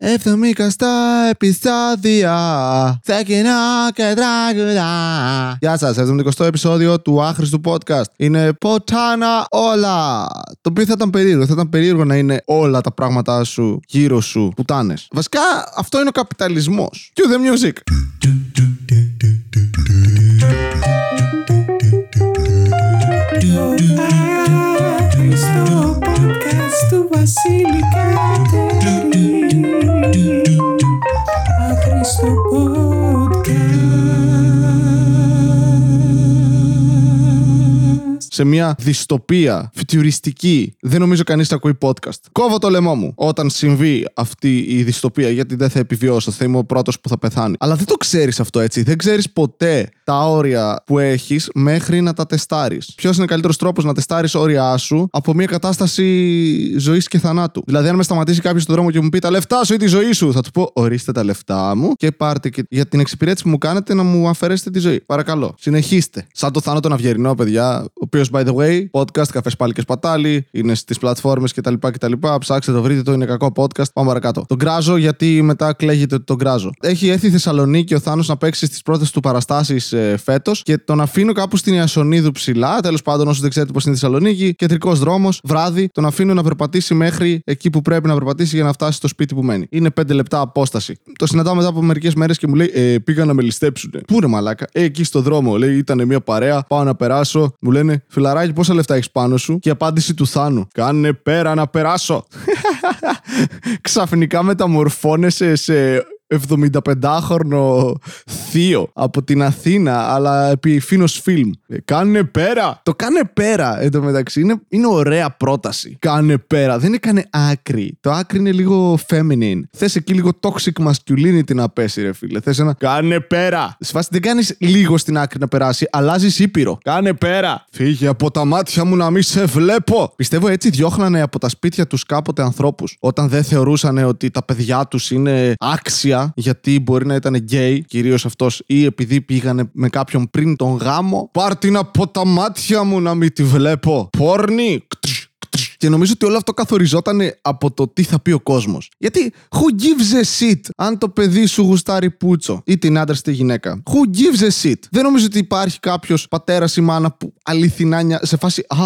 Εβδομήκαστα επεισόδια σε κοινό και τραγουδά. Γεια σας, 70 επεισόδιο του άχρηστου podcast. Είναι ποτάνα όλα. Το οποίο θα ήταν περίεργο. Θα ήταν περίεργο να είναι όλα τα πράγματά σου γύρω σου πουτάνες. Βασικά αυτό είναι ο καπιταλισμός. Cue the music. Σε μια δυστοπία φιτιουριστική. Δεν νομίζω κανείς να ακούει podcast. Κόβω το λαιμό μου όταν συμβεί αυτή η δυστοπία, γιατί δεν θα επιβιώσω. Θα είμαι ο πρώτος που θα πεθάνει. Αλλά δεν το ξέρεις αυτό έτσι. Δεν ξέρεις ποτέ τα όρια που έχεις μέχρι να τα τεστάρεις. Ποιος είναι ο καλύτερος τρόπος να τεστάρεις όρια σου από μια κατάσταση ζωής και θανάτου; Δηλαδή, αν με σταματήσει κάποιος στον δρόμο και μου πει τα λεφτά σου ή τη ζωή σου, θα του πω ορίστε τα λεφτά μου και πάρτε και για την εξυπηρέτηση που μου κάνετε να μου αφαιρέσετε τη ζωή. Παρακαλώ. Συνεχίστε. Σαν το θάνατο Αυγερινό, παιδιά, ο οποίος by the way, podcast, καφέ πάλι και σπατάλι, είναι στις πλατφόρμες κτλ. κτλ. Ψάξτε το, βρείτε το, είναι κακό podcast. Πάμε παρακάτω. Τον κράζω γιατί μετά κλαίγεται ότι τον κράζω. Έχει έρθει η Θεσσαλονίκη ο Θάνος να παίξει στις πρώτες του παραστάσεις ε, φέτος και τον αφήνω κάπου στην Ιασονίδου ψηλά. Τέλος πάντων, όσο δεν ξέρετε πώς είναι η Θεσσαλονίκη, κεντρικός δρόμος, βράδυ, τον αφήνω να περπατήσει μέχρι εκεί που πρέπει να περπατήσει για να φτάσει στο σπίτι που μένει. Είναι 5 λεπτά απόσταση. Το συναντάω μετά από μερικές μέρες και μου λέει: ε, Πήγα να με ληστέψουν. Πού είναι μαλάκα, ε, εκεί στο δρόμο. Λέει: Ήταν μια παρέα, πάω να περάσω. Μου λένε: Φιλαράκι, πόσα λεφτά έχεις πάνω σου; Και η απάντηση του Θάνου: Κάνε πέρα να περάσω. Ξαφνικά μεταμορφώνεσαι σε 75χρονο θείο από την Αθήνα, αλλά επί Φίνος Φιλμ. Ε, Κάνε πέρα! Το κάνε πέρα εν τω μεταξύ είναι, είναι ωραία πρόταση. Κάνε πέρα. Δεν είναι κάνε άκρη. Το άκρη είναι λίγο feminine. Θες εκεί λίγο toxic masculinity να πέσει, ρε φίλε. Θες ένα κάνε πέρα. Σε φάση δεν κάνεις λίγο στην άκρη να περάσει, αλλάζεις ήπειρο. Κάνε πέρα. Φύγε από τα μάτια μου να μην σε βλέπω. Πιστεύω έτσι διώχνανε από τα σπίτια τους κάποτε ανθρώπους. Όταν δεν θεωρούσαν ότι τα παιδιά τους είναι άξια, γιατί μπορεί να ήταν γκέι, κυρίως αυτός, ή επειδή πήγανε με κάποιον πριν τον γάμο. Πάρ την από τα μάτια μου να μην τη βλέπω. Πόρνη. Και νομίζω ότι όλο αυτό καθοριζόταν από το τι θα πει ο κόσμος. Γιατί who gives a shit αν το παιδί σου γουστάρει πούτσο ή την άντρα στη γυναίκα; Who gives a shit; Δεν νομίζω ότι υπάρχει κάποιος πατέρας ή μάνα που αληθινά νια- σε φάση Α,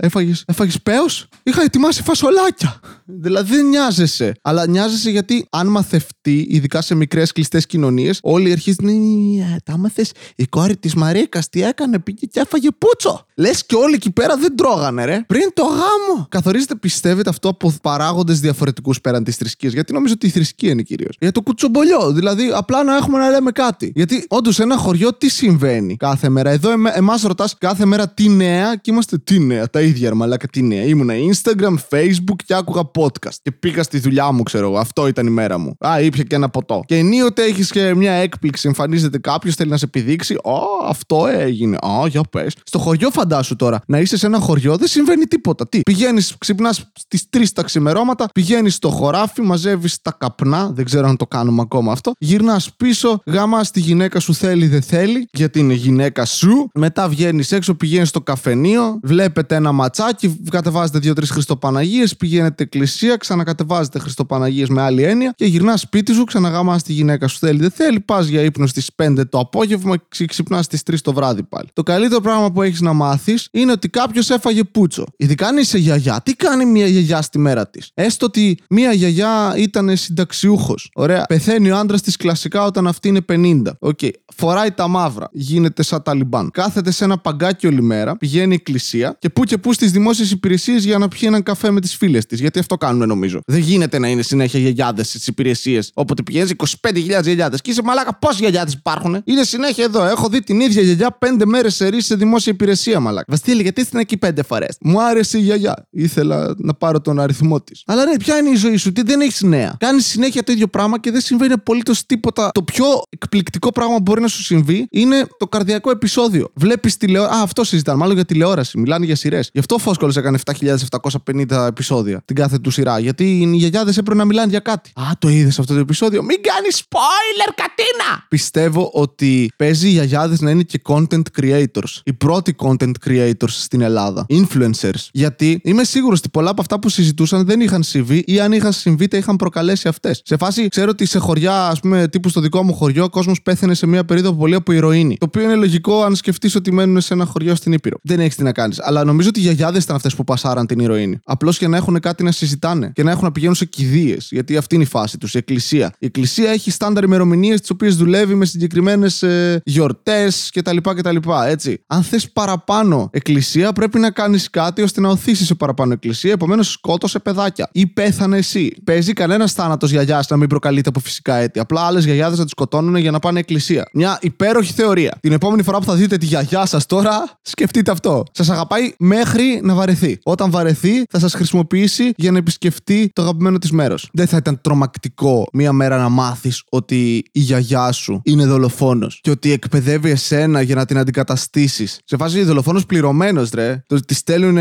έφαγε έφαγες πέος; Είχα ετοιμάσει φασολάκια. δηλαδή δεν νοιάζεσαι. Αλλά νοιάζεσαι γιατί αν μαθευτεί, ειδικά σε μικρές κλειστές κοινωνίες, όλοι αρχίζουν. «Ε, Τα έμαθε η κόρη της Μαρίκας τι έκανε, πήγε και έφαγε πούτσο. Λες και όλοι εκεί πέρα δεν τρώγανε, ρε. Πριν το γάμο. Καθορίζεται, πιστεύετε αυτό από παράγοντες διαφορετικούς πέραν της θρησκείας; Γιατί νομίζω ότι η θρησκεία είναι κυρίως. Για το κουτσομπολιό. Δηλαδή, απλά να έχουμε να λέμε κάτι. Γιατί όντως σε ένα χωριό τι συμβαίνει κάθε μέρα; Εδώ εμάς ρωτάς κάθε μέρα τι νέα και είμαστε τι νέα. Τα ίδια, ρε μαλάκα, τι νέα. Ήμουνα Instagram, Facebook και άκουγα podcast. Και πήγα στη δουλειά μου, ξέρω εγώ. Αυτό ήταν η μέρα μου. Α, ήπια και ένα ποτό. Και ενίοτε έχεις και μια έκπληξη. Εμφανίζεται κάποιος, θέλει να σε επιδείξει. Α, αυτό έγινε. Α, για πες. Στο χωριό, φαντάσου τώρα. Να είσαι σε ένα χωριό, δεν συμβαίνει τίποτα. Τι. Πηγαίνεις, ξυπνάς στις 3 τα ξημερώματα, πηγαίνεις στο χωράφι, μαζεύεις τα καπνά. Δεν ξέρω αν το κάνουμε ακόμα αυτό. Γυρνάς πίσω, γάμα τη γυναίκα σου θέλει, δεν θέλει, γιατί είναι γυναίκα σου. Μετά βγαίνεις έξω, πηγαίνεις στο καφενείο, βλέπετε ένα ματσάκι, κατεβάζετε δύο-τρεις Χριστοπαναγίες, πηγαίνετε εκκλησία, ξανακατεβάζετε Χριστοπαναγίες με άλλη έννοια και γυρνάς σπίτι σου, ξαναγάμα τη γυναίκα σου θέλει, δεν θέλει. Πας για ύπνο στις 5 το απόγευμα και ξυπνάς στις 3 το βράδυ πάλι. Το καλύτερο πράγμα που έχεις να μάθεις είναι ότι κάποιος έφαγε πούτσο. Ειδικά αν είσαι γιαγιά. Τι κάνει μια γιαγιά στη μέρα της; Έστω ότι μια γιαγιά ήταν συνταξιούχος. Ωραία. Πεθαίνει ο άντρας της κλασικά όταν αυτή είναι 50. Οκ. Φοράει τα μαύρα. Γίνεται σαν Ταλιμπάν. Κάθεται σε ένα παγκάκι όλη μέρα. Πηγαίνει εκκλησία και που και που στις δημόσιες υπηρεσίες για να πιει έναν καφέ με τις φίλες της. Γιατί αυτό κάνουν νομίζω. Δεν γίνεται να είναι συνέχεια γιαγιάδες στις υπηρεσίες. Όποτε πηγαίνει 25.000 γιαγιάδες. Και είσαι μαλάκα πόσοι γιαγιάδες υπάρχουν. Είναι συνέχεια εδώ. Έχω δει την ίδια γιαγιά πέντε μέρες σε ρί σε δημόσια υπηρεσία μαλάκα. Βασίλη, γιατί ήσουν εκεί πέντε φορές; Μου άρεσε η γιαγιά. Ήθελα να πάρω τον αριθμό της. Αλλά ναι, ποια είναι η ζωή σου, τι δεν έχεις νέα. Κάνεις συνέχεια το ίδιο πράγμα και δεν συμβαίνει απολύτως τίποτα. Το πιο εκπληκτικό πράγμα που μπορεί να σου συμβεί είναι το καρδιακό επεισόδιο. Βλέπεις τηλεόραση. Α, αυτό συζητάνε, μάλλον για τηλεόραση. Μιλάνε για σειρές. Γι' αυτό ο Φώσκολος έκανε 7.750 επεισόδια την κάθε του σειρά. Γιατί οι γιαγιάδες έπρεπε να μιλάνε για κάτι. Α, το είδες αυτό το επεισόδιο. Μην κάνεις spoiler, κατίνα! Πιστεύω ότι παίζει οι γιαγιάδες να είναι και content creators. Οι πρώτοι content creators στην Ελλάδα. Influencers. Γιατί είμαι σίγουρος ότι πολλά από αυτά που συζητούσαν δεν είχαν συμβεί ή αν είχαν συμβεί τα είχαν προκαλέσει αυτές. Σε φάση ξέρω ότι σε χωριά, ας πούμε, τύπου στο δικό μου χωριό, ο κόσμος πέθανε σε μια περίοδο πολύ από ηρωίνη. Το οποίο είναι λογικό αν σκεφτείς ότι μένουν σε ένα χωριό στην Ήπειρο. Δεν έχεις τι να κάνεις. Αλλά νομίζω ότι οι γιαγιάδες ήταν αυτές που πασάραν την ηρωίνη. Απλώς για να έχουν κάτι να συζητάνε και να έχουν να πηγαίνουν σε κηδείες. Γιατί αυτή είναι η φάση τους, η εκκλησία. Η εκκλησία έχει στάνταρ ημερομηνίες τις οποίες δουλεύει με συγκεκριμένες ε, γιορτές κτλ, κτλ. Έτσι. Αν θες παραπάνω εκκλησία, πρέπει να κάνεις κάτι ώστε να οθήσεις σε παραπάνω εκκλησία. Επομένως, σκότωσε παιδάκια. Ή πέθανε εσύ. Παίζει κανένας θάνατος γιαγιάς να μην προκαλείται από φυσικά αίτια. Απλά άλλες γιαγιάδες να τις σκοτώνουν για να πάνε εκκλησία. Μια υπέροχη θεωρία. Την επόμενη φορά που θα δείτε τη γιαγιά σας τώρα, σκεφτείτε αυτό. Σας αγαπάει μέχρι να βαρεθεί. Όταν βαρεθεί, θα σας χρησιμοποιήσει για να επισκεφτεί το αγαπημένο της μέρος. Δεν θα ήταν τρομακτικό μία μέρα να μάθεις ότι η γιαγιά σου είναι δολοφόνος και ότι εκπαιδεύει εσένα για να την αντικαταστήσεις. Σε φάση δολοφόνος πληρωμένος, ρε. Το τη στέλνουν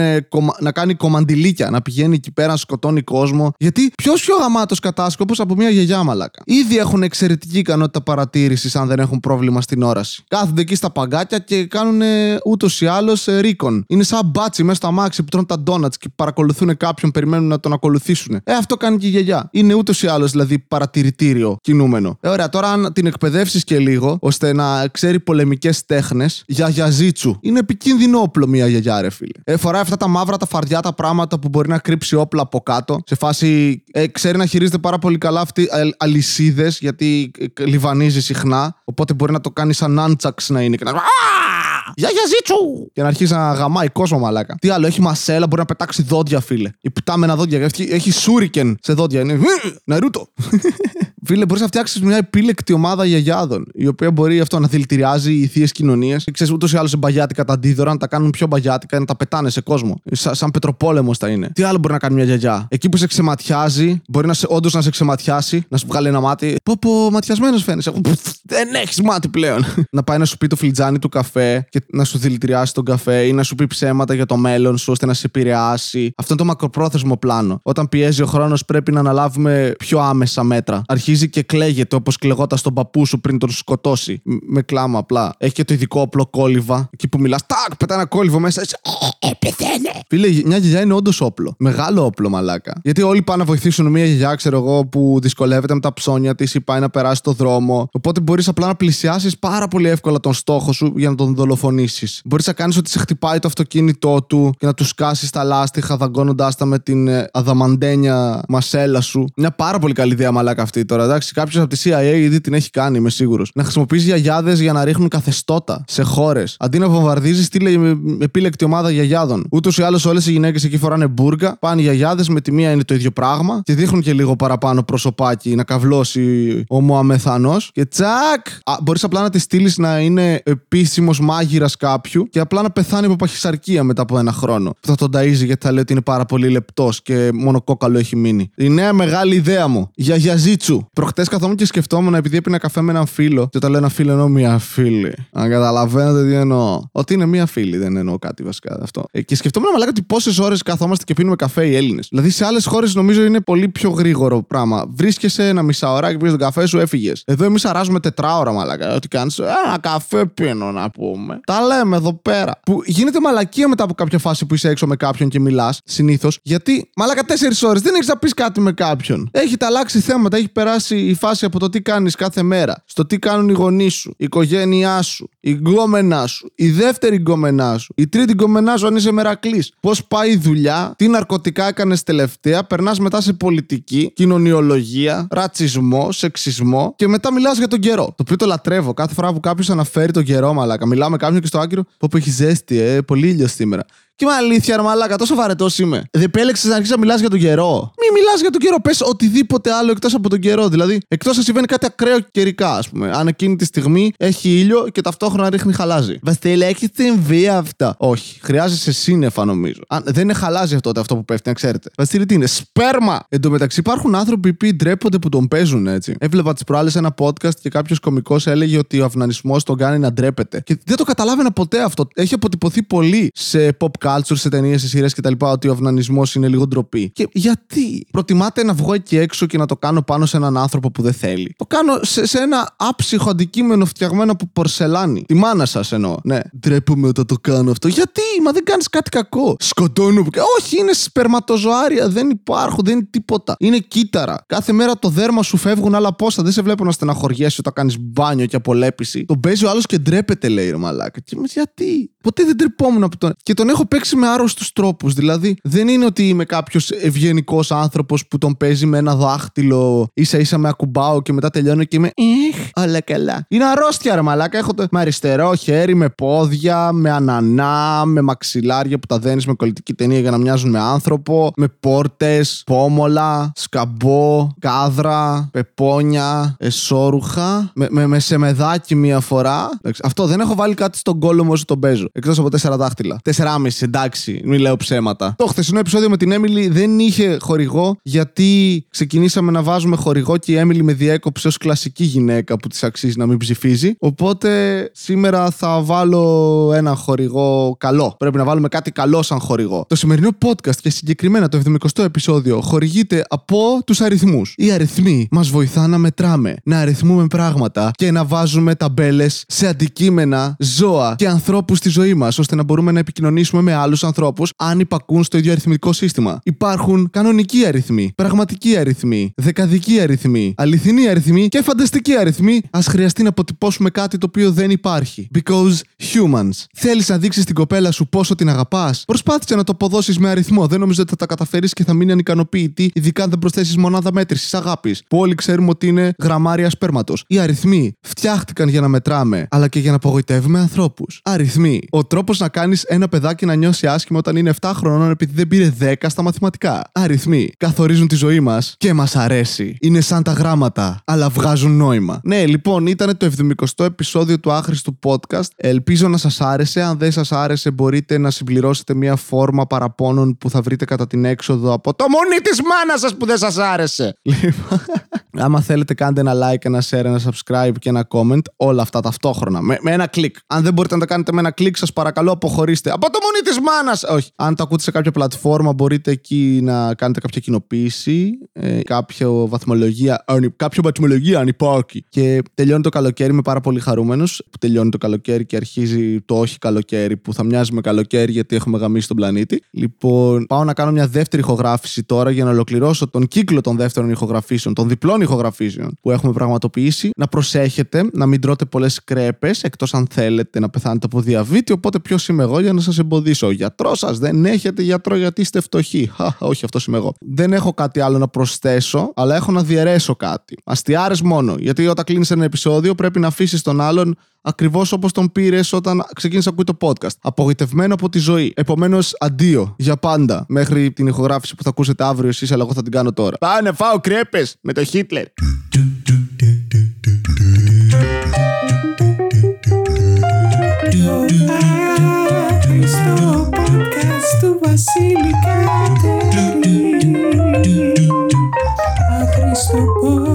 να κάνει κομμαντιλίκια, να πηγαίνει εκεί πέρα να σκοτώνει κόσμο. Γιατί ποιος πιο γαμάτος κατάσκοπος από μια γιαγιά μαλάκα; Ήδη έχουν εξαιρετική ικανότητα παρατήρησης αν δεν έχουν πρόβλημα στην όραση. Κάθονται εκεί στα παγκάκια και κάνουν ούτως ή άλλως ρίκον. Είναι σαν μπάτσι μέσα στο αμάξι που τρώνε τα ντόνατς και παρακολουθούν κάποιον, περιμένουν να τον ακολουθήσουν. Ε, αυτό κάνει και η γιαγιά. Είναι ούτως ή άλλως δηλαδή παρατηρητήριο κινούμενο. Ε, ωραία, τώρα αν την εκπαιδεύσεις και λίγο ώστε να ξέρει πολεμικές τέχνες, για γιαζίτσου. Είναι επικίνδυνο όπλο μια γιαγιά, ρε φίλε. Ε, φοράει αυτά τα μαύρα, τα φαρδιά, τα πράγματα που μπορεί να κρύψει όπλα από κάτω. Σε φάση ε, ξέρει να χειρίζεται πάρα πολύ καλά αυτή αλυσίδες γιατί ε, λιβανίζει συχνά. Οπότε μπορεί να το κάνει σαν άντσαξ να είναι και να. Για για ζήτσου! Και να αρχίσει να γαμάει κόσμο μαλάκα. Τι άλλο, έχει μασέλα, μπορεί να πετάξει δόντια, φίλε. Υπτάμενα δόντια. Έχει, έχει σούρικεν σε δόντια. Είναι. Ναρούτο. Φίλε, μπορείς να φτιάξεις μια επίλεκτη ομάδα γιαγιάδων, η οποία μπορεί αυτό να δηλητηριάζει οι θείες κοινωνίες. Ξέρεις, ούτως ή άλλως σε μπαγιάτικα τα αντίδωρα, να τα κάνουν πιο μπαγιάτικα, να τα πετάνε σε κόσμο. Σα, σαν πετροπόλεμος θα είναι. Τι άλλο μπορεί να κάνει μια γιαγιά; Εκεί που σε ξεματιάζει, μπορεί να σε, όντως να σε ξεματιάσει, να σου βγάλει ένα μάτι. Πω, πω, ματιασμένος φαίνεσαι. Δεν έχεις μάτι πλέον. να πάει να σου πει το φλιτζάνι του καφέ και να σου δηλητηριάσει τον καφέ ή να σου πει ψέματα για το μέλλον σου ώστε να σε επηρεάσει. Αυτό είναι το μακροπρόθεσμο πλάνο. Όταν πιέζει ο χρόνος, πρέπει να αναλάβουμε πιο άμεσα μέτρα. Αρχίζει και κλαίγεται όπως κλεγόταν στον παππού σου πριν τον σκοτώσει. Με κλάμα απλά. Έχει και το ειδικό όπλο κόλληβα. Εκεί που μιλάς, τάκ, πετάει ένα κόλληβο μέσα. Έτσι, ε, πεθαίνε. Φίλε, μια γιαγιά είναι όντως όπλο. Μεγάλο όπλο, μαλάκα. Γιατί όλοι πάνε να βοηθήσουν μια γιαγιά, ξέρω εγώ, που δυσκολεύεται με τα ψώνια της ή πάει να περάσει το δρόμο. Οπότε μπορείς απλά να πλησιάσεις πάρα πολύ εύκολα τον στόχο σου για να τον δολοφονήσεις. Μπορείς να κάνεις ότι σε χτυπάει το αυτοκίνητό του και να του σκάσεις τα λάστιχα δαγκώνοντάς τα με την ε, αδαμαντένια μασέλα σου. Μια πάρα πολύ καλή ιδέα, μαλάκα αυτή τώρα. Εντάξει, κάποιος από τη CIA ήδη την έχει κάνει, είμαι σίγουρος. Να χρησιμοποιεί γιαγιάδες για να ρίχνουν καθεστώτα σε χώρες. Αντί να βομβαρδίζεις, στείλε με επίλεκτη ομάδα γιαγιάδων. Ούτως ή άλλως όλες οι γυναίκες εκεί φοράνε μπουργκα. Πάνε οι γιαγιάδες με τη μία είναι το ίδιο πράγμα και δείχνουν και λίγο παραπάνω προσωπάκι να καυλώσει ο Μωαμεθανός. Και τσακ! Μπορείς απλά να τη στείλεις να είναι επίσημος μάγειρας κάποιου και απλά να πεθάνει από παχυσαρκία μετά από ένα χρόνο. Που θα τον ταΐζει γιατί θα λέει ότι είναι πάρα πολύ λεπτός και μόνο κόκαλο έχει μείνει. Η νέα μεγάλη ιδέα μου. Για γιαζίτσου. Προχτές καθόμουν και σκεφτόμουν επειδή έπεινα καφέ με έναν φίλο. Και όταν λέω ένα φίλο εννοώ μία φίλη. Αν καταλαβαίνετε τι εννοώ. Ότι είναι μία φίλη, δεν εννοώ κάτι βασικά αυτό. Ε, και σκεφτόμουν να ότι πόσες ώρες καθόμαστε και πίνουμε καφέ οι Έλληνες. Δηλαδή σε άλλες χώρες νομίζω είναι πολύ πιο γρήγορο πράγμα. Βρίσκεσαι ένα μισάωρα και τον καφέ σου έφυγες. Εδώ εμείς αράζουμε τετράωρα μαλακά. Ό,τι κάνεις. Ένα καφέ πίνω να πούμε. Τα λέμε εδώ πέρα. Που γίνεται μαλακία μετά από κάποια φάση που είσαι έξω με κάποιον και μιλάς συνήθως. Γιατί μαλακά τέσσερις ώρες δεν έχεις να πεις κάτι με κάποιον. Έχετε αλλάξει θέματα, έχει περάσει η φάση από το τι κάνεις κάθε μέρα, στο τι κάνουν οι γονείς σου, η οικογένειά σου, η γκόμενά σου, η δεύτερη γκόμενά σου, η τρίτη γκόμενά σου αν είσαι μερακλής. Πώς πάει η δουλειά, τι ναρκωτικά έκανες τελευταία, περνάς μετά σε πολιτική, κοινωνιολογία, ρατσισμό, σεξισμό και μετά μιλάς για τον καιρό. Το οποίο το λατρεύω. Κάθε φορά που κάποιος αναφέρει τον καιρό, μαλάκα. Μιλάμε κάποιον και στο άκυρο, πω που έχεις ζέστη, ε, πολύ ήλιο σήμερα. Και με αλήθεια, ρε μαλάκα, τόσο βαρετός είμαι. Δεν επέλεξε να αρχίσεις να μιλάς για τον καιρό; Μην μιλάς για τον καιρό. Πες οτιδήποτε άλλο εκτός από τον καιρό. Δηλαδή, εκτός αν συμβαίνει κάτι ακραίο καιρικά, ας πούμε. Αν εκείνη τη στιγμή έχει ήλιο και ταυτόχρονα ρίχνει χαλάζι. Βασίλη, έχεις συμβεί αυτό. Όχι. Χρειάζεσαι σύννεφα, νομίζω. Αν, δεν είναι χαλάζι αυτό, αυτό που πέφτει, να ξέρετε. Βασίλη, τι είναι. Σπέρμα! Εν τω μεταξύ, υπάρχουν άνθρωποι που ντρέπονται που τον παίζουν έτσι. Έβλεπα τις προάλλες ένα podcast και κάποιος κωμικός έλεγε ότι ο αυνανισμός τον κάνει να ντρέπεται. Και δεν το καταλάβαινα ποτέ αυτό. Έχει αποτυπωθεί πολύ σε pop culture σε ταινίες, σε σειρές κτλ. Ότι ο αυνανισμός είναι λίγο ντροπή. Και γιατί προτιμάτε να βγω εκεί έξω και να το κάνω πάνω σε έναν άνθρωπο που δεν θέλει; Το κάνω σε, σε ένα άψυχο αντικείμενο φτιαγμένο από πορσελάνη. Τη μάνα σας εννοώ. Ναι. Ντρέπομαι όταν το κάνω αυτό. Γιατί, μα δεν κάνεις κάτι κακό. Σκοτώνω. που- Όχι, είναι σπερματοζωάρια. Δεν υπάρχουν, δεν είναι τίποτα. Είναι κύτταρα. Κάθε μέρα το δέρμα σου φεύγουν άλλα πόσα. Δεν σε βλέπω να στεναχωριέσαι όταν κάνεις μπάνιο και απολέπιση. Τον παίζει ο άλλος και ντρέπεται, λέει ρε Μαλάκα. Και είμαι γιατί; Ποτέ δεν τρυπόμουν από τον. Και τον έχω παίξει με άρρωστους τρόπους. Δηλαδή, δεν είναι ότι είμαι κάποιος ευγενικός άνθρωπος που τον παίζει με ένα δάχτυλο, ίσα ίσα με ακουμπάω και μετά τελειώνω και είμαι. Εχ, όλα καλά. Είναι αρρώστια, ρε Μαλάκα. Έχω το... με αριστερό χέρι, με πόδια, με ανανά, με μαξιλάρια που τα δένεις με κολλητική ταινία για να μοιάζουν με άνθρωπο, με πόρτες, πόμολα, σκαμπό, κάδρα, πεπόνια, εσόρουχα, με, με, με σεμεδάκι μία φορά. Εντάξει, αυτό δεν έχω βάλει κάτι στον κόλλο μου όσο τον παίζω. Εκτός από τέσσερα δάχτυλα. Τεσσεράμιση, εντάξει, μην λέω ψέματα. Το χθεσινό επεισόδιο με την Έμιλι δεν είχε χορηγό γιατί ξεκινήσαμε να βάζουμε χορηγό και η Έμιλι με διέκοψε ως κλασική γυναίκα που της αξίζει να μην ψηφίζει. Οπότε σήμερα θα βάλω ένα χορηγό καλό. Πρέπει να βάλουμε κάτι καλό σαν χορηγό. Το σημερινό podcast και συγκεκριμένα το 70ο επεισόδιο χορηγείται από τους αριθμούς. Οι αριθμοί μας βοηθά να μετράμε, να αριθμούμε πράγματα και να βάζουμε ταμπέλες σε αντικείμενα, ζώα και ανθρώπους στη ζωή μας, ώστε να μπορούμε να επικοινωνήσουμε με άλλους ανθρώπους αν υπακούν στο ίδιο αριθμητικό σύστημα. Υπάρχουν κανονικοί αριθμοί, πραγματικοί αριθμοί, δεκαδικοί αριθμοί, αληθινοί αριθμοί και φανταστικοί αριθμοί. Α χρειαστεί να αποτυπώσουμε κάτι το οποίο δεν υπάρχει. Because humans. Θέλεις να δείξεις την κοπέλα σου πόσο την αγαπάς; Προσπάθησε να το αποδώσεις με αριθμό. Δεν νομίζω ότι θα τα καταφέρεις και θα μείνει ανικανοποιητή, ειδικά αν δεν προσθέσεις μονάδα μέτρησης αγάπης. Που όλοι ξέρουμε ότι είναι γραμμάρια σπέρματος. Οι αριθμοί φτιάχτηκαν για να μετράμε, αλλά και για να απογοητεύουμε ανθρώπους. Αριθμοί. Ο τρόπος να κάνεις ένα παιδάκι να νιώσει άσχημα όταν είναι 7 χρονών επειδή δεν πήρε 10 στα μαθηματικά. Αριθμοί. Καθορίζουν τη ζωή μας και μας αρέσει. Είναι σαν τα γράμματα, αλλά βγάζουν νόημα. Ναι, λοιπόν, ήταν το 70ο επεισόδιο του άχρηστου podcast. Ελπίζω να σας άρεσε. Αν δεν σας άρεσε, μπορείτε να συμπληρώσετε μια φόρμα παραπώνων που θα βρείτε κατά την έξοδο από το μουνί της μάνας σας που δεν σας άρεσε. Λοιπόν, άμα θέλετε, κάντε ένα like, ένα share, ένα subscribe και ένα comment. Όλα αυτά ταυτόχρονα. Με, με ένα κλικ. Αν δεν μπορείτε να τα κάνετε με ένα κλικ, σας παρακαλώ, αποχωρήστε. Από το μουνί της μάνας! Όχι. Αν το ακούτε σε κάποια πλατφόρμα, μπορείτε εκεί να κάνετε κάποια κοινοποίηση, ε, κάποια βαθμολογία, αν, κάποια βαθμολογία αν υπάρχει. Και τελειώνει το καλοκαίρι, είμαι πάρα πολύ χαρούμενος που τελειώνει το καλοκαίρι και αρχίζει το όχι καλοκαίρι που θα μοιάζει με καλοκαίρι γιατί έχουμε γαμίσει τον πλανήτη. Λοιπόν, πάω να κάνω μια δεύτερη ηχογράφηση τώρα για να ολοκληρώσω τον κύκλο των δεύτερων ηχογραφήσεων, των διπλών ηχογραφήσεων που έχουμε πραγματοποιήσει. Να προσέχετε, να μην τρώτε πολλές κρέπες, εκτός αν θέλετε να πεθάνετε από διαβήτη. Οπότε, ποιο είμαι εγώ για να σα εμποδίσω. Ο γιατρό σα δεν έχετε γιατρό γιατί είστε φτωχοί. Χα, όχι, αυτό είμαι εγώ. Δεν έχω κάτι άλλο να προσθέσω, αλλά έχω να διαιρέσω κάτι. Αστιάρε μόνο. Γιατί όταν κλείνει ένα επεισόδιο, πρέπει να αφήσει τον άλλον ακριβώ όπω τον πήρε όταν ξεκίνησε να ακούει το podcast. Απογοητευμένο από τη ζωή. Επομένω, αντίο για πάντα μέχρι την ηχογράφηση που θα ακούσετε αύριο εσεί, αλλά εγώ θα την κάνω τώρα. Πάνε, φάω κρέπε με το Χίτλερ. Άχρηστο podcast του Βασίλη Κατερίνη. Άχρηστο podcast.